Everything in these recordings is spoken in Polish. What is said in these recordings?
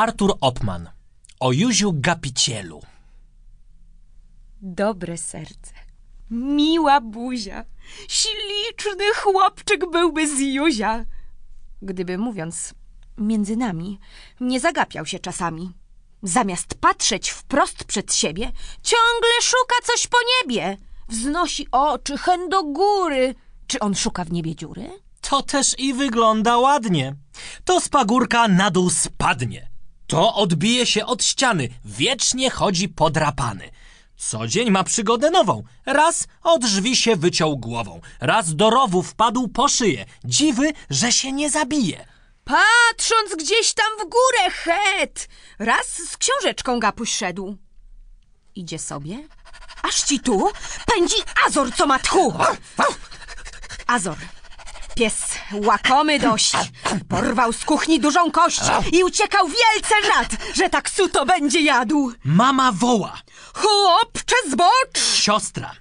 Artur Opman o Józiu Gapicielu. Dobre serce, miła buzia, śliczny chłopczyk byłby z Józia. Gdyby mówiąc między nami, nie zagapiał się czasami. Zamiast patrzeć wprost przed siebie, ciągle szuka coś po niebie. Wznosi oczy hen do góry. Czy on szuka w niebie dziury? To też i wygląda ładnie. To z pagórka na dół spadnie. To odbije się od ściany, wiecznie chodzi podrapany. Co dzień ma przygodę nową. Raz od drzwi się wyciął głową, raz do rowu wpadł po szyję. Dziwy, że się nie zabije. Patrząc gdzieś tam w górę, het! Raz z książeczką gapuś szedł. Idzie sobie, aż ci tu pędzi Azor, co ma tchu. Azor, pies łakomy dość, porwał z kuchni dużą kość i uciekał wielce rad, że tak suto będzie jadł. Mama woła. Chłopcze zbocz! Siostra.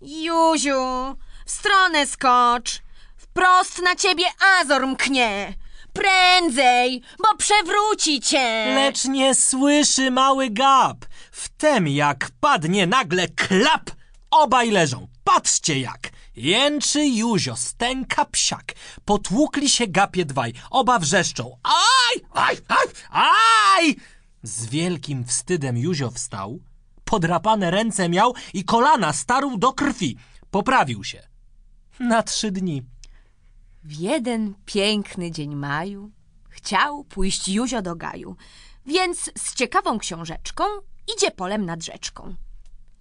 Józiu, w stronę skocz. Wprost na ciebie Azor mknie. Prędzej, bo przewróci cię. Lecz nie słyszy mały gap. Wtem jak padnie nagle klap, obaj leżą. Patrzcie jak. Jęczy Józio, stęka psiak. Potłukli się gapie dwaj. Oba wrzeszczą. Aj, aj, aj, aj! Z wielkim wstydem Józio wstał. Podrapane ręce miał i kolana starł do krwi. Poprawił się. Na trzy dni. W jeden piękny dzień maju chciał pójść Józio do gaju, więc z ciekawą książeczką idzie polem nad rzeczką.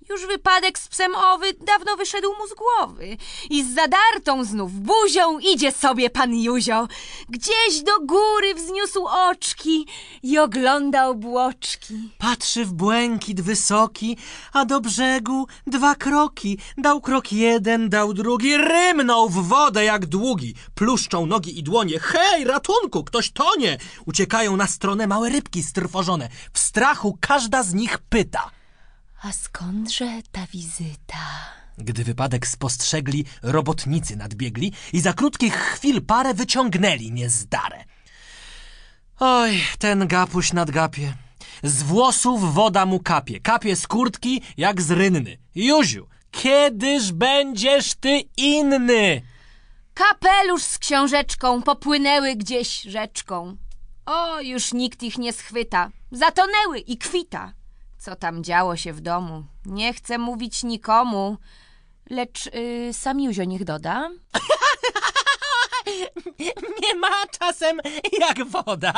Już wypadek z psem owy dawno wyszedł mu z głowy i z zadartą znów buzią idzie sobie pan Józio. Gdzieś do góry wzniósł oczki i ogląda obłoczki. Patrzy w błękit wysoki, a do brzegu dwa kroki. Dał krok jeden, dał drugi, rymnął w wodę jak długi. Pluszczą nogi i dłonie. Hej, ratunku, ktoś tonie! Uciekają na stronę małe rybki strwożone. W strachu każda z nich pyta. A skądże ta wizyta? Gdy wypadek spostrzegli, robotnicy nadbiegli i za krótkich chwil parę wyciągnęli niezdarę. Oj, ten gapuś nad gapie. Z włosów woda mu kapie, kapie z kurtki jak z rynny. Józiu, kiedyż będziesz ty inny? Kapelusz z książeczką popłynęły gdzieś rzeczką. O, już nikt ich nie schwyta. Zatonęły i kwita. Co tam działo się w domu? Nie chcę mówić nikomu. Lecz y, sam Józio niech doda. Nie ma czasem jak woda.